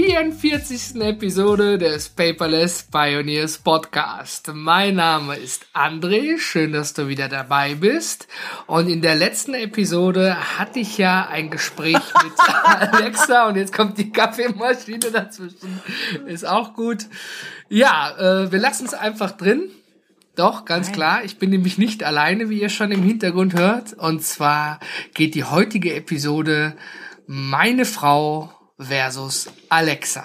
44. Episode des Paperless Pioneers Podcast. Mein Name ist André, schön, dass du wieder dabei bist. Und in der letzten Episode hatte ich ja ein Gespräch mit Alexa und jetzt kommt die Kaffeemaschine dazwischen. Ist auch gut. Ja, äh, wir lassen es einfach drin. Doch, ganz Nein. klar. Ich bin nämlich nicht alleine, wie ihr schon im Hintergrund hört. Und zwar geht die heutige Episode meine Frau versus Alexa.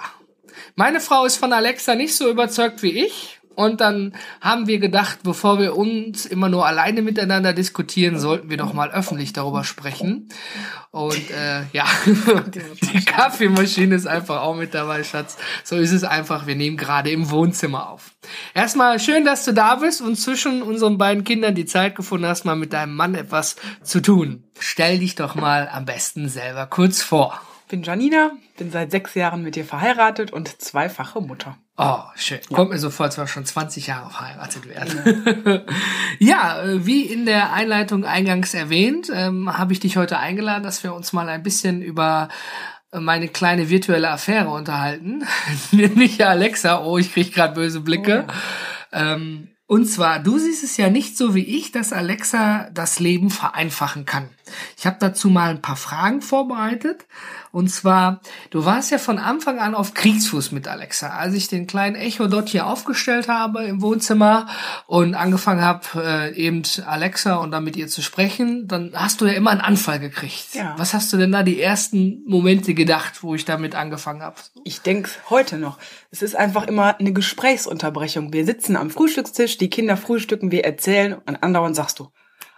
Meine Frau ist von Alexa nicht so überzeugt wie ich. Und dann haben wir gedacht, bevor wir uns immer nur alleine miteinander diskutieren, sollten wir doch mal öffentlich darüber sprechen. Und äh, ja, die Kaffeemaschine ist einfach auch mit dabei, Schatz. So ist es einfach. Wir nehmen gerade im Wohnzimmer auf. Erstmal schön, dass du da bist und zwischen unseren beiden Kindern die Zeit gefunden hast, mal mit deinem Mann etwas zu tun. Stell dich doch mal am besten selber kurz vor bin Janina, bin seit sechs Jahren mit dir verheiratet und zweifache Mutter. Oh, schön. Ja. Kommt mir so vor, als wir schon 20 Jahre verheiratet werden. Ja. ja, äh, wie in der Einleitung eingangs erwähnt, ähm, habe ich dich heute eingeladen, dass wir uns mal ein bisschen über äh, meine kleine virtuelle Affäre unterhalten. Nämlich Alexa. Oh, ich krieg gerade böse Blicke. Oh, ähm, und zwar, du siehst es ja nicht so wie ich, dass Alexa das Leben vereinfachen kann. Ich habe dazu mal ein paar Fragen vorbereitet und zwar, du warst ja von Anfang an auf Kriegsfuß mit Alexa. Als ich den kleinen Echo dort hier aufgestellt habe im Wohnzimmer und angefangen habe, äh, eben Alexa und dann mit ihr zu sprechen, dann hast du ja immer einen Anfall gekriegt. Ja. Was hast du denn da die ersten Momente gedacht, wo ich damit angefangen habe? Ich denke heute noch. Es ist einfach immer eine Gesprächsunterbrechung. Wir sitzen am Frühstückstisch, die Kinder frühstücken, wir erzählen und andauernd sagst du,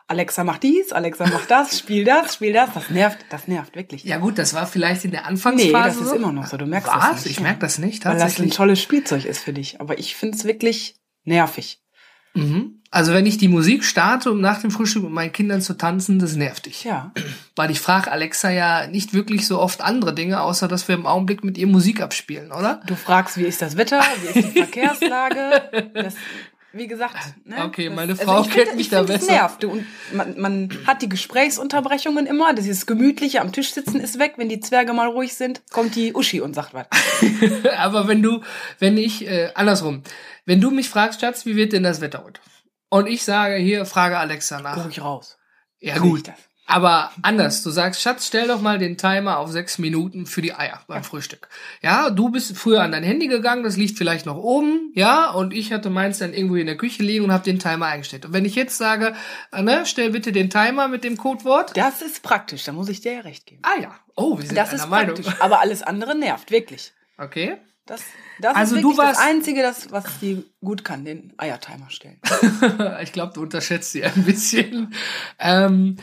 Alexa macht dies, Alexa macht das, spiel das, spiel das. Das nervt, das nervt wirklich. Ja gut, das war vielleicht in der Anfangsphase. Nee, das ist immer noch so. Du merkst Was? das nicht. Ich merke das nicht. Weil das ein tolles Spielzeug ist für dich. Aber ich finde es wirklich nervig. Mhm. Also wenn ich die Musik starte, um nach dem Frühstück mit meinen Kindern zu tanzen, das nervt dich. Ja. Weil ich frage Alexa ja nicht wirklich so oft andere Dinge, außer dass wir im Augenblick mit ihr Musik abspielen, oder? Du fragst, wie ist das Wetter, wie ist die Verkehrslage, das wie gesagt. Ne? Okay, meine das, Frau also kennt find, mich da besser. nervt. Und man, man hat die Gesprächsunterbrechungen immer. Das ist Gemütliche am Tisch sitzen ist weg. Wenn die Zwerge mal ruhig sind, kommt die Uschi und sagt was. Aber wenn du, wenn ich, äh, andersrum, wenn du mich fragst, Schatz, wie wird denn das Wetter heute? Und ich sage hier, frage Alexa nach. Guck ich raus. Ja, gut. Aber anders, du sagst, Schatz, stell doch mal den Timer auf sechs Minuten für die Eier beim. Frühstück. Ja, du bist früher an dein Handy gegangen, das liegt vielleicht noch oben, ja, und ich hatte meins dann irgendwo in der Küche liegen und habe den Timer eingestellt. Und wenn ich jetzt sage, ne, stell bitte den Timer mit dem Codewort. Das ist praktisch, da muss ich dir ja recht geben. Ah ja. Oh, wir sind das einer Meinung. Praktisch, aber alles andere nervt, wirklich. Okay. Das, das also ist du warst, das Einzige, das, was die gut kann, den Eiertimer stellen. ich glaube, du unterschätzt sie ein bisschen. Ähm,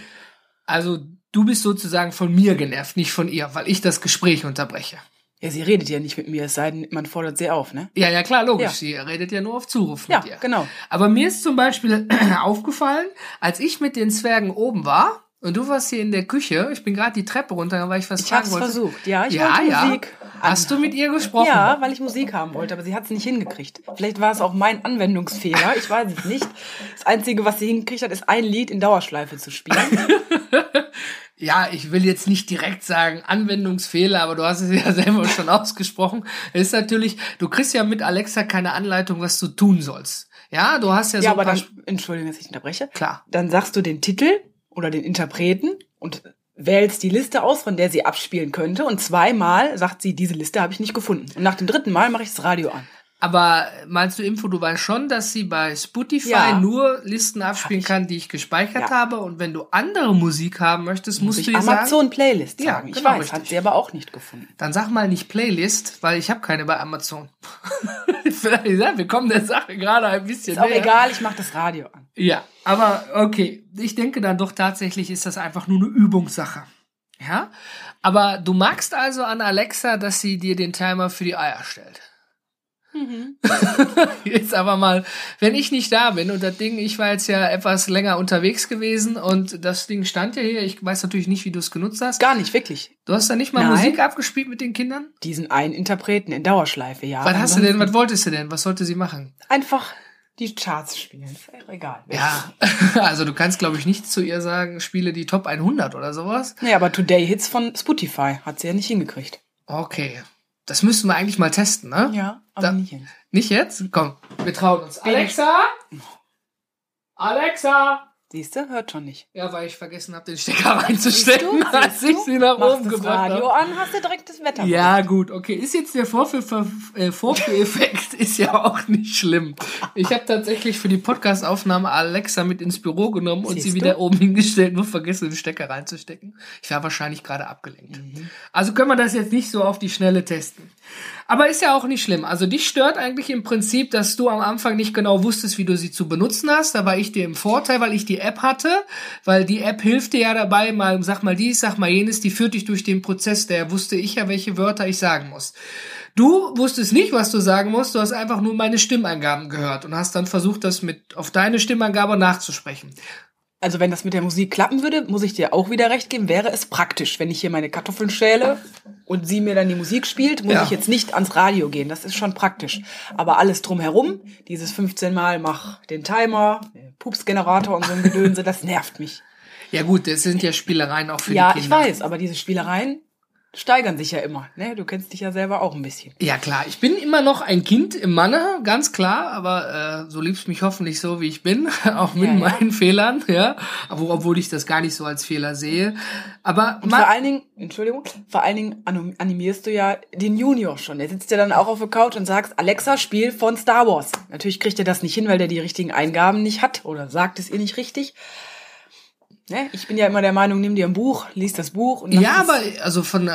also du bist sozusagen von mir genervt, nicht von ihr, weil ich das Gespräch unterbreche. Ja, sie redet ja nicht mit mir, es sei denn, man fordert sie auf, ne? Ja, ja, klar, logisch. Ja. Sie redet ja nur auf Zuruf ja, mit dir. genau. Aber mir ist zum Beispiel aufgefallen, als ich mit den Zwergen oben war, und du warst hier in der Küche. Ich bin gerade die Treppe runter, weil ich was ich fragen wollte. Ich habe versucht. Ja, ich ja, wollte ja. Musik. Hast du mit ihr gesprochen? Ja, weil ich Musik haben wollte, aber sie hat es nicht hingekriegt. Vielleicht war es auch mein Anwendungsfehler. Ich weiß es nicht. Das Einzige, was sie hingekriegt hat, ist ein Lied in Dauerschleife zu spielen. ja, ich will jetzt nicht direkt sagen Anwendungsfehler, aber du hast es ja selber schon ausgesprochen. Es ist natürlich, du kriegst ja mit Alexa keine Anleitung, was du tun sollst. Ja, du hast ja, ja so. Ja, aber dann, Entschuldigung, dass ich unterbreche. Klar. Dann sagst du den Titel oder den Interpreten und wählst die Liste aus, von der sie abspielen könnte. Und zweimal sagt sie, diese Liste habe ich nicht gefunden. Und nach dem dritten Mal mache ich das Radio an. Aber meinst du Info, du weißt schon, dass sie bei Spotify ja. nur Listen abspielen kann, die ich gespeichert ja. habe? Und wenn du andere Musik haben möchtest, musst Muss du ihr Amazon sagen... Amazon Playlist sagen. Ja, genau, ich weiß, richtig. hat sie aber auch nicht gefunden. Dann sag mal nicht Playlist, weil ich habe keine bei Amazon. wir kommen der Sache gerade ein bisschen Ist auch näher. egal, ich mache das Radio an. Ja, aber okay. Ich denke dann doch tatsächlich ist das einfach nur eine Übungssache. Ja? Aber du magst also an Alexa, dass sie dir den Timer für die Eier stellt. jetzt aber mal, wenn ich nicht da bin und das Ding, ich war jetzt ja etwas länger unterwegs gewesen und das Ding stand ja hier. Ich weiß natürlich nicht, wie du es genutzt hast. Gar nicht, wirklich. Du hast da nicht mal Nein. Musik abgespielt mit den Kindern? Diesen einen Interpreten in Dauerschleife, ja. Was hast du denn, was wolltest du denn? Was sollte sie machen? Einfach die Charts spielen. Egal. Ja, also du kannst, glaube ich, nicht zu ihr sagen, spiele die Top 100 oder sowas. Nee, aber Today Hits von Spotify hat sie ja nicht hingekriegt. Okay. Das müssten wir eigentlich mal testen, ne? Ja, aber Da- nicht hin. Nicht jetzt? Komm, wir trauen uns. Alexa? Alexa? Siehst du, hört schon nicht. Ja, weil ich vergessen habe, den Stecker reinzustecken, als ich sie nach Machst oben gebracht Radio habe. an, hast du direkt das Wetter. Ja, gut, okay. Ist jetzt der äh, Vorführeffekt ist ja auch nicht schlimm. Ich habe tatsächlich für die Podcastaufnahme Alexa mit ins Büro genommen und Siehst sie du? wieder oben hingestellt, nur vergessen, den Stecker reinzustecken. Ich war wahrscheinlich gerade abgelenkt. Mhm. Also können wir das jetzt nicht so auf die Schnelle testen. Aber ist ja auch nicht schlimm. Also dich stört eigentlich im Prinzip, dass du am Anfang nicht genau wusstest, wie du sie zu benutzen hast. Da war ich dir im Vorteil, weil ich die App hatte, weil die App hilft dir ja dabei, mal sag mal dies, sag mal jenes, die führt dich durch den Prozess, der wusste ich ja, welche Wörter ich sagen muss. Du wusstest nicht, was du sagen musst, du hast einfach nur meine Stimmeingaben gehört und hast dann versucht, das mit auf deine Stimmeingabe nachzusprechen. Also wenn das mit der Musik klappen würde, muss ich dir auch wieder recht geben, wäre es praktisch, wenn ich hier meine Kartoffeln schäle und sie mir dann die Musik spielt, muss Ja. ich jetzt nicht ans Radio gehen. Das ist schon praktisch. Aber alles drumherum, dieses 15 Mal mach den Timer, Pupsgenerator und so ein Gedönse, das nervt mich. Ja gut, das sind ja Spielereien auch für ja, die ich Kinder. weiß, aber diese Spielereien steigern sich ja immer. Ne? Du kennst dich ja selber auch ein bisschen. Ja klar, ich bin immer noch ein Kind im Manne, ganz klar, aber äh, so liebst mich hoffentlich so, wie ich bin, auch mit Ja, ja. meinen Fehlern, ja, aber obwohl ich das gar nicht so als Fehler sehe. Aber Und vor allen Dingen, Entschuldigung, vor allen Dingen anim- animierst du ja den Junior schon. Der sitzt ja dann auch auf der Couch und sagst, Alexa, Spiel von Star Wars. Natürlich kriegt er das nicht hin, weil der die richtigen Eingaben nicht hat oder sagt es ihr nicht richtig. Ne? Ich bin ja immer der Meinung, nimm dir ein Buch, lies das Buch und ja, aber also von, äh,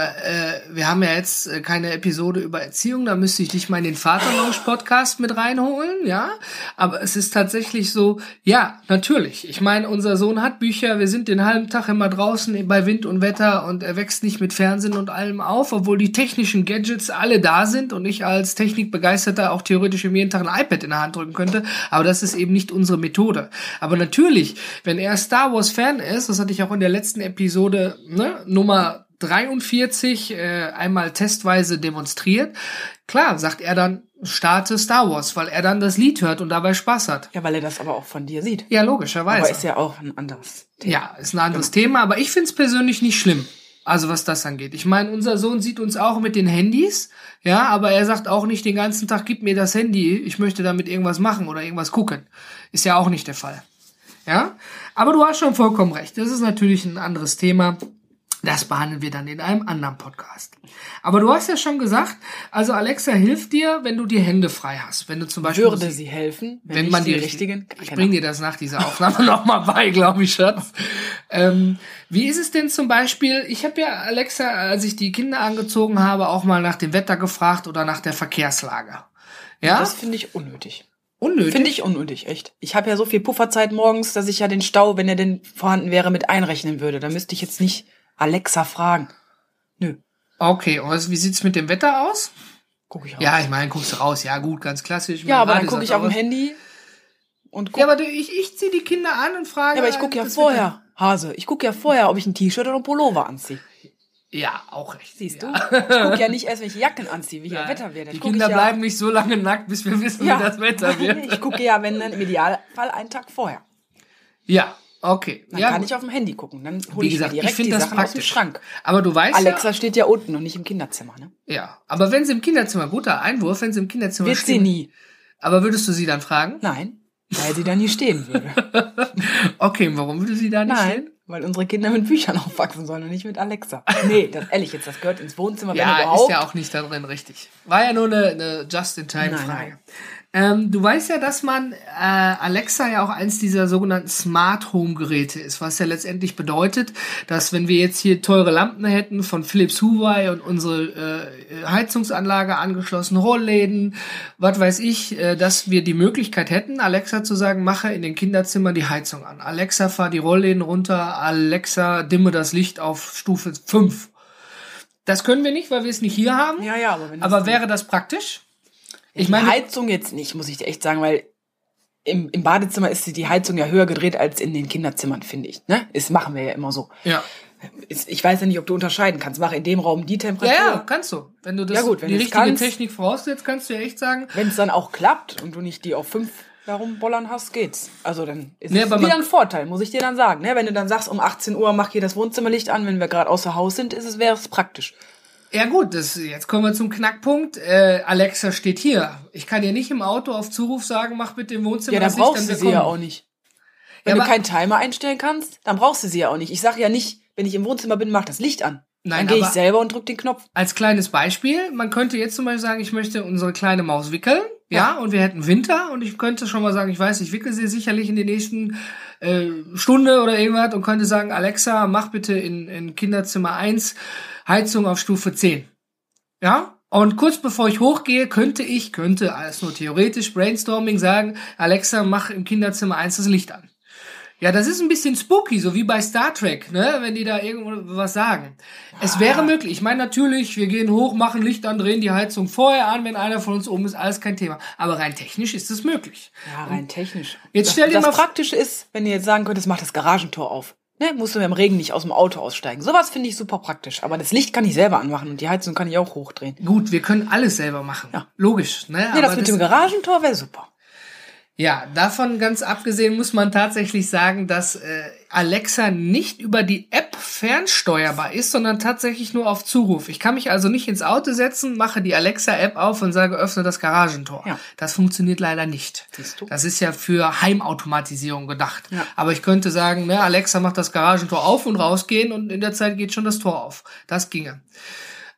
wir haben ja jetzt äh, keine Episode über Erziehung, da müsste ich dich mal in den Vaterlausch-Podcast mit reinholen, ja. Aber es ist tatsächlich so, ja, natürlich. Ich meine, unser Sohn hat Bücher, wir sind den halben Tag immer draußen bei Wind und Wetter und er wächst nicht mit Fernsehen und allem auf, obwohl die technischen Gadgets alle da sind und ich als Technikbegeisterter auch theoretisch jeden Tag ein iPad in der Hand drücken könnte. Aber das ist eben nicht unsere Methode. Aber natürlich, wenn er Star Wars Fan ist, das hatte ich auch in der letzten Episode, ne, Nummer 43 äh, einmal testweise demonstriert. Klar, sagt er dann, starte Star Wars, weil er dann das Lied hört und dabei Spaß hat. Ja, weil er das aber auch von dir sieht. Ja, logischerweise. Aber ist ja auch ein anderes Thema. Ja, ist ein anderes Thema, aber ich find's persönlich nicht schlimm. Also was das angeht. Ich meine, unser Sohn sieht uns auch mit den Handys, ja, aber er sagt auch nicht den ganzen Tag, gib mir das Handy, ich möchte damit irgendwas machen oder irgendwas gucken. Ist ja auch nicht der Fall. Ja, aber du hast schon vollkommen recht. Das ist natürlich ein anderes Thema. Das behandeln wir dann in einem anderen Podcast. Aber du hast ja schon gesagt, also Alexa hilft dir, wenn du die Hände frei hast. Wenn du zum Beispiel Würde sie helfen, wenn, wenn man die, die richtigen. Ich Genau. bring dir das nach dieser Aufnahme nochmal bei, glaube ich, Schatz. Ähm, wie ist es denn zum Beispiel? Ich habe ja Alexa, als ich die Kinder angezogen habe, auch mal nach dem Wetter gefragt oder nach der Verkehrslage. Ja, Das finde ich unnötig. Unnötig. Finde ich unnötig, echt. Ich habe ja so viel Pufferzeit morgens, dass ich ja den Stau, wenn er denn vorhanden wäre, mit einrechnen würde. Da müsste ich jetzt nicht Alexa fragen. Nö, Okay, und was, wie sieht's mit dem Wetter aus? gucke ich auch. Ja, ich meine, guckst du raus. Ja, gut, ganz klassisch. ja, aber dann gucke ich sagt auf dem. Handy und guck, Ja, aber du, ich, ich ziehe die Kinder an und frage. ja, aber ich gucke ja vorher, Hase, ich gucke ja vorher, ob ich ein T-Shirt oder ein Pullover anziehe. Ja, auch recht. Siehst ja. du? Ich gucke ja nicht erst, ich Jacken anziehe, wie hier Wetter wird. Dann Die Kinder ich ja, bleiben nicht so lange nackt, bis wir wissen, ja, wie das Wetter wird. ich gucke ja, wenn dann im Idealfall einen Tag vorher. Ja, okay. Dann ja, kann gut. ich auf dem Handy gucken. Dann hole Wie ich gesagt, mir ich direkt finde die das Sachen aus dem praktisch. Schrank. Aber du weißt Alexa steht ja unten und nicht im Kinderzimmer. Ne? ja, aber wenn sie im Kinderzimmer, guter Einwurf, wenn sie im Kinderzimmer Wird sie stehen, nie. aber würdest du sie dann fragen? Nein, weil sie da nie stehen würde. Okay, warum würde sie da nicht stehen? Weil unsere Kinder mit Büchern aufwachsen sollen und nicht mit Alexa. Nee, das ehrlich jetzt, das gehört ins Wohnzimmer, Ja, ist ja auch nicht da drin richtig. War ja nur eine, eine Just-in-Time-Frage. Ähm, du weißt ja, dass man äh, Alexa ja auch eins dieser sogenannten Smart Home Geräte ist, was ja letztendlich bedeutet, dass wenn wir jetzt hier teure Lampen hätten von Philips Huawei und unsere äh, Heizungsanlage angeschlossen, Rollläden, was weiß ich, äh, dass wir die Möglichkeit hätten, Alexa zu sagen, mache in den Kinderzimmern die Heizung an. Alexa, fahr die Rollläden runter. Alexa, dimme das Licht auf Stufe 5. Das können wir nicht, weil wir es nicht hier haben. ja, ja, aber Aber wäre das praktisch? Ich Die meine, Heizung jetzt nicht, muss ich dir echt sagen, weil im, im Badezimmer ist die- die Heizung ja höher gedreht als in den Kinderzimmern, finde ich. Ne? Das machen wir ja immer so. ja. Ich weiß ja nicht, ob du unterscheiden kannst. Mach in dem Raum die Ja, Temperatur. ja, kannst du. Wenn du das Ja gut, wenn die richtige kannst. Technik voraussetzt, kannst du ja echt sagen, Wenn es dann auch klappt und du nicht die auf fünf darum bollern hast, geht's. Also dann ist Nee, es wieder ein Vorteil, muss ich dir dann sagen. Ne? Wenn du dann sagst, um 18 Uhr mach hier das Wohnzimmerlicht an, wenn wir gerade außer Haus sind, ist es, wäre es praktisch. Ja gut, das, jetzt kommen wir zum Knackpunkt. Äh, Alexa steht hier. Ich kann dir nicht im Auto auf Zuruf sagen, mach bitte im Wohnzimmer Ja, dann brauchst du sie ja kommen. auch nicht. Wenn Ja, du keinen Timer einstellen kannst, dann brauchst du sie ja auch nicht. Ich sage ja nicht, wenn ich im Wohnzimmer bin, mach das Licht an. Nein, dann gehe ich selber und drück den Knopf. Als kleines Beispiel, man könnte jetzt zum Beispiel sagen, ich möchte unsere kleine Maus wickeln, ja, und wir hätten Winter und ich könnte schon mal sagen, ich weiß, ich wickel sie sicherlich in die nächsten äh, Stunde oder irgendwas und könnte sagen, Alexa, mach bitte in, in Kinderzimmer 1 Heizung auf Stufe 10. Ja? Und kurz bevor ich hochgehe, könnte ich, könnte alles nur theoretisch Brainstorming sagen, Alexa, mach im Kinderzimmer 1 das Licht an. Ja, das ist ein bisschen spooky, so wie bei Star Trek, ne, wenn die da irgendwo was sagen. Es wäre möglich. Ich meine natürlich, wir gehen hoch, machen Licht an, drehen die Heizung vorher an, wenn einer von uns oben ist, alles kein Thema. Aber rein technisch ist es möglich. Ja, rein technisch. Jetzt das, stell dir das mal- Praktische ist, wenn ihr jetzt sagen könntest, mach das Garagentor auf. Ne, musst du im Regen nicht aus dem Auto aussteigen. Sowas finde ich super praktisch. Aber das Licht kann ich selber anmachen und die Heizung kann ich auch hochdrehen. Gut, wir können alles selber machen. Ja. Logisch, ne? Nee, das mit dem Garagentor wäre super. Ja, davon ganz abgesehen muss man tatsächlich sagen, dass äh, Alexa nicht über die App fernsteuerbar ist, sondern tatsächlich nur auf Zuruf. Ich kann mich also nicht ins Auto setzen, mache die Alexa-App auf und sage, öffne das Garagentor. Ja. Das funktioniert leider nicht. Das ist ja für Heimautomatisierung gedacht. Ja. Aber ich könnte sagen, ne, Alexa macht das Garagentor auf und rausgehen und in der Zeit geht schon das Tor auf. Das ginge.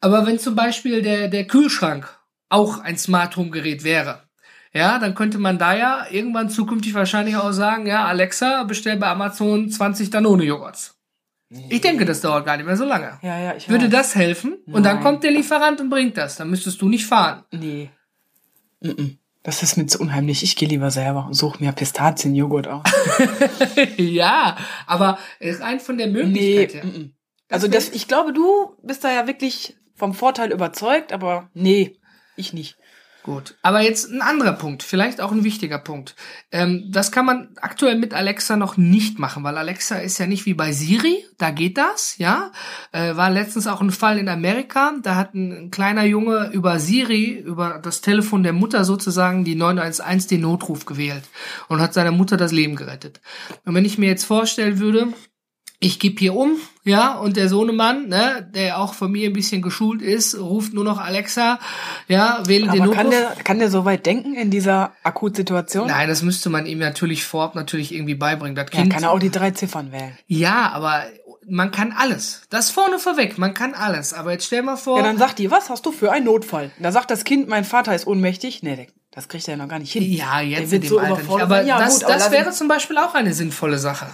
Aber wenn zum Beispiel der, der Kühlschrank auch ein Smart Home Gerät wäre, ja, dann könnte man da ja irgendwann zukünftig wahrscheinlich auch sagen, ja, Alexa, bestell bei Amazon 20 Danone-Joghurts. Ich denke, das dauert gar nicht mehr so lange. Ja, ja, ich Würde das helfen? Und dann Nein. kommt der Lieferant und bringt das. Dann müsstest du nicht fahren. Nee. Mm-mm. Das ist mir zu unheimlich. Ich gehe lieber selber und suche mir Pistazienjoghurt aus. ja, aber rein von der nee. Möglichkeit her. mm-mm. Also das, ich glaube, du bist da ja wirklich vom Vorteil überzeugt, aber nee, ich nicht. Gut, aber jetzt ein anderer Punkt, vielleicht auch ein wichtiger Punkt. Ähm, das kann man aktuell mit Alexa noch nicht machen, weil Alexa ist ja nicht wie bei Siri, da geht das, ja. Äh, war letztens auch ein Fall in Amerika, da hat ein, ein kleiner Junge über Siri, über das Telefon der Mutter sozusagen die 911 den Notruf gewählt und hat seiner Mutter das Leben gerettet. Und wenn ich mir jetzt vorstellen würde, ich gebe hier um, ja, und der Sohnemann, ne, der auch von mir ein bisschen geschult ist, ruft nur noch Alexa, ja, wähle den Aber Notruf. kann der, kann der so weit denken in dieser Akutsituation? Nein, das müsste man ihm natürlich vorab natürlich irgendwie beibringen. Das Ja, Kind. kann er auch die drei Ziffern wählen. ja, aber man kann alles. Das vorne vorweg, man kann alles. Aber jetzt stell mal vor. Ja, dann sagt die, was hast du für einen Notfall? Da sagt das Kind, mein Vater ist ohnmächtig. Nee, das kriegt er ja noch gar nicht hin. ja, jetzt in dem so Alter nicht. Aber. Ja, das, gut, das lass wäre zum Beispiel auch eine sinnvolle Sache.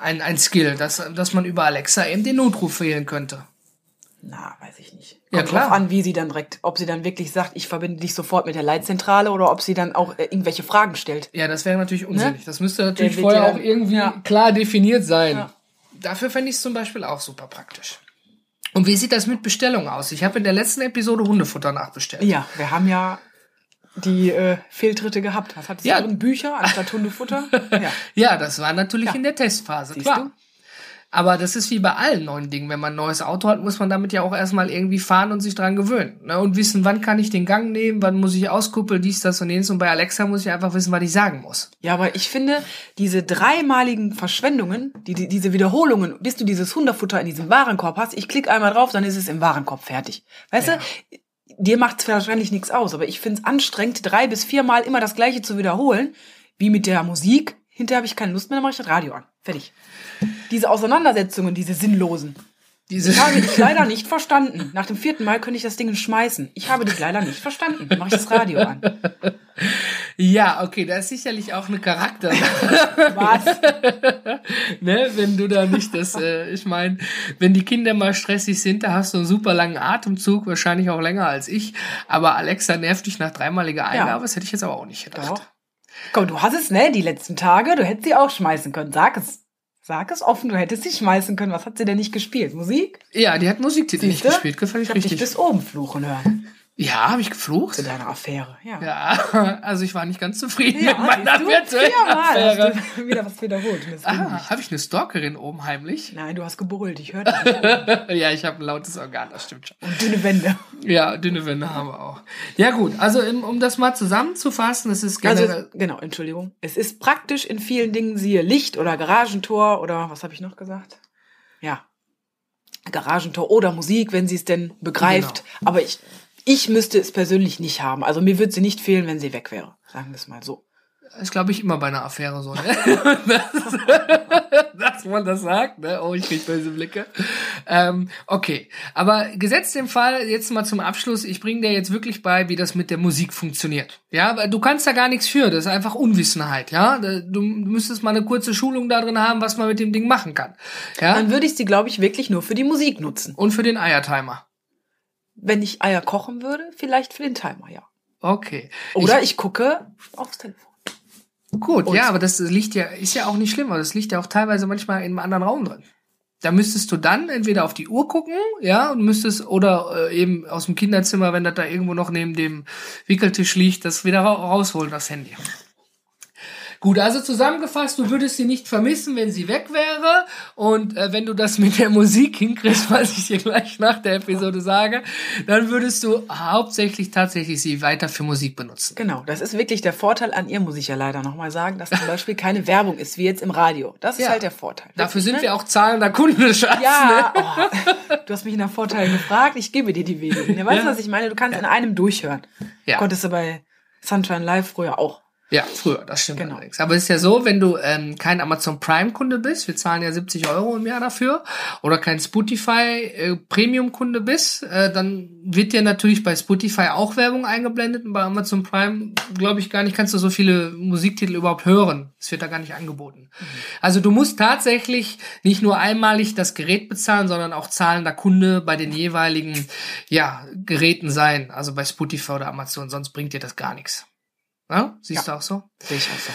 Ein, ein Skill, dass, dass man über Alexa eben den Notruf wählen könnte. Na, weiß ich nicht. Ja, Kommt klar. drauf an, wie sie dann direkt, ob sie dann wirklich sagt, ich verbinde dich sofort mit der Leitzentrale oder ob sie dann auch äh, irgendwelche Fragen stellt. Ja, das wäre natürlich unsinnig. Das müsste natürlich vorher ja- auch irgendwie ja. klar definiert sein. Ja. Dafür fände ich es zum Beispiel auch super praktisch. Und wie sieht das mit Bestellung aus? Ich habe in der letzten Episode Hundefutter nachbestellt. Ja, wir haben ja die äh, Fehltritte gehabt. Was hattest Ja. du? Bücher anstatt Hundefutter? ja. Ja, das war natürlich Ja. in der Testphase, Siehst klar. du? Aber das ist wie bei allen neuen Dingen. Wenn man ein neues Auto hat, muss man damit ja auch erstmal irgendwie fahren und sich dran gewöhnen. Ne? Und wissen, wann kann ich den Gang nehmen, wann muss ich auskuppeln, dies, das und jenes. Und bei Alexa muss ich einfach wissen, was ich sagen muss. Ja, aber ich finde, diese dreimaligen Verschwendungen, die, die, diese Wiederholungen, bis du dieses Hunderfutter in diesem Warenkorb hast, ich klicke einmal drauf, dann ist es im Warenkorb fertig. Weißt Ja. du, dir macht wahrscheinlich nichts aus, aber ich finde es anstrengend, drei bis viermal immer das Gleiche zu wiederholen, wie mit der Musik. Hinterher habe ich keine Lust mehr, dann mache ich das Radio an. Fertig. Diese Auseinandersetzungen, diese sinnlosen. Diese Ich habe dich leider nicht verstanden. Nach dem vierten Mal könnte ich das Ding schmeißen. Ich habe dich leider nicht verstanden. Dann mache ich das Radio an. ja, okay, da ist sicherlich auch eine Charakter. Was? Ne, wenn du da nicht das, äh, ich meine, wenn die Kinder mal stressig sind, da hast du einen super langen Atemzug, wahrscheinlich auch länger als ich. Aber Alexa nervt dich nach dreimaliger Eingabe, das hätte ich jetzt aber auch nicht gedacht. Doch. Komm, du hast es, ne, die letzten Tage. Du hättest sie auch schmeißen können. Sag es. Sag es offen, du hättest sie schmeißen können. Was hat sie denn nicht gespielt? Musik? Ja, die hat Musiktitel nicht Siehste? gespielt, gefällig Ich richtig. bis oben fluchen hören. Ja, habe ich geflucht? Zu deiner Affäre, ja. Ja, also ich war nicht ganz zufrieden Ja, mit meiner virtuellen Affäre. hast du wieder was wiederholt. Das Ah, habe ich eine Stalkerin oben heimlich? Nein, du hast gebrüllt, ich hörte dich. ja, ich habe ein lautes Organ, das stimmt schon. Und dünne Wände. Ja, dünne Wände haben wir auch. Ja gut, also im, um das mal zusammenzufassen, es ist generell... Also, genau, Entschuldigung. Es ist praktisch in vielen Dingen, siehe Licht oder Garagentor oder was habe ich noch gesagt? Ja. Garagentor oder Musik, wenn sie es denn begreift. Genau. Aber ich, ich müsste es persönlich nicht haben. Also mir würde sie nicht fehlen, wenn sie weg wäre. Sagen wir es mal so. ist, glaube ich, immer bei einer Affäre so, ne? das, dass man das sagt, ne? Oh, ich krieg böse Blicke. Ähm, okay, aber gesetzt im Fall, jetzt mal zum Abschluss, ich bringe dir jetzt wirklich bei, wie das mit der Musik funktioniert. Ja, du kannst da gar nichts für, das ist einfach Unwissenheit, ja? Du müsstest mal eine kurze Schulung da drin haben, was man mit dem Ding machen kann. Ja? Dann würde ich sie, glaube ich, wirklich nur für die Musik nutzen. Und für den Eiertimer. Wenn ich Eier kochen würde, vielleicht für den Timer, ja. Okay. Oder ich, gucke aufs Telefon. Gut, Und- ja, aber das liegt ja, ist ja auch nicht schlimm, aber das liegt ja auch teilweise manchmal in einem anderen Raum drin. Da müsstest du dann entweder auf die Uhr gucken, ja, und müsstest, oder äh, eben aus dem Kinderzimmer, wenn das da irgendwo noch neben dem Wickeltisch liegt, das wieder ra rausholen, das Handy. Gut, also zusammengefasst, du würdest sie nicht vermissen, wenn sie weg wäre. Und äh, wenn du das mit der Musik hinkriegst, was ich dir gleich nach der Episode sage, dann würdest du hauptsächlich tatsächlich sie weiter für Musik benutzen. Genau, das ist wirklich der Vorteil an ihr, muss ich ja leider nochmal sagen, dass zum Beispiel keine Werbung ist, wie jetzt im Radio. Das ist Ja. halt der Vorteil. Dafür sind ne? wir auch zahlender Kunde, Schatz. Ja, oh, du hast mich nach Vorteilen gefragt, ich gebe dir die. Ja, weißt du, Ja. was ich meine? Du kannst in einem durchhören. Ja. Konntest du bei Sunshine Live früher auch. Ja, früher, das stimmt Genau. allerdings. Aber es ist ja so, wenn du ähm, kein Amazon Prime-Kunde bist, wir zahlen ja 70 Euro im Jahr dafür, oder kein Spotify äh, bist, äh, dann wird dir natürlich bei Spotify auch Werbung eingeblendet und bei Amazon Prime, glaube ich, gar nicht, kannst du so viele Musiktitel überhaupt hören. Es wird da gar nicht angeboten. Also du musst tatsächlich nicht nur einmalig das Gerät bezahlen, sondern auch zahlender Kunde bei den jeweiligen ja, Geräten sein, also bei Spotify oder Amazon, sonst bringt dir das gar nichts. Ja? Siehst du auch so? Sehe ich auch so.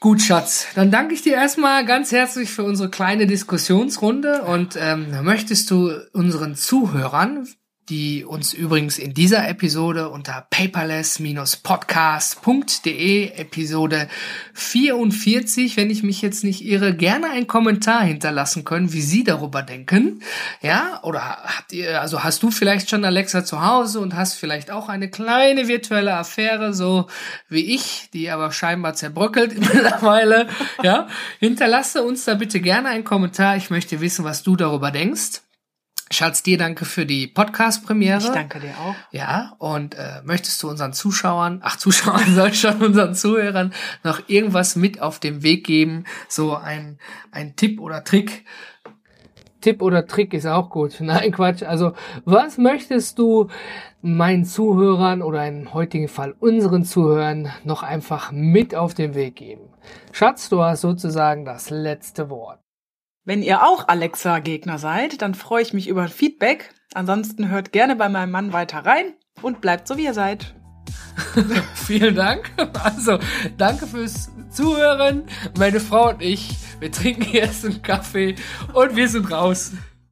Gut, Schatz. Dann danke ich dir erstmal ganz herzlich für unsere kleine Diskussionsrunde und ähm, möchtest du unseren Zuhörern, die uns übrigens in dieser Episode unter paperless-podcast.de Episode 44, wenn ich mich jetzt nicht irre, gerne einen Kommentar hinterlassen können, wie sie darüber denken. Ja, oder habt ihr, also hast du vielleicht schon Alexa zu Hause und hast vielleicht auch eine kleine virtuelle Affäre, so wie ich, die aber scheinbar zerbröckelt mittlerweile. Ja, hinterlasse uns da bitte gerne einen Kommentar. Ich möchte wissen, was du darüber denkst. Schatz, dir danke für die Podcast-Premiere. Ich danke dir auch. Ja, und äh, möchtest du unseren Zuschauern, ach Zuschauern soll ich schon unseren Zuhörern noch irgendwas mit auf den Weg geben? So ein, ein Tipp oder Trick? Tipp oder Trick ist auch gut. Nein, Quatsch. Also, was möchtest du meinen Zuhörern oder im heutigen Fall unseren Zuhörern noch einfach mit auf den Weg geben? Schatz, du hast sozusagen das letzte Wort. Wenn ihr auch Alexa-Gegner seid, dann freue ich mich über Feedback. Ansonsten hört gerne bei meinem Mann weiter rein und bleibt so, wie ihr seid. Vielen Dank. Also, danke fürs Zuhören. Meine Frau und ich, wir trinken jetzt einen Kaffee und wir sind raus.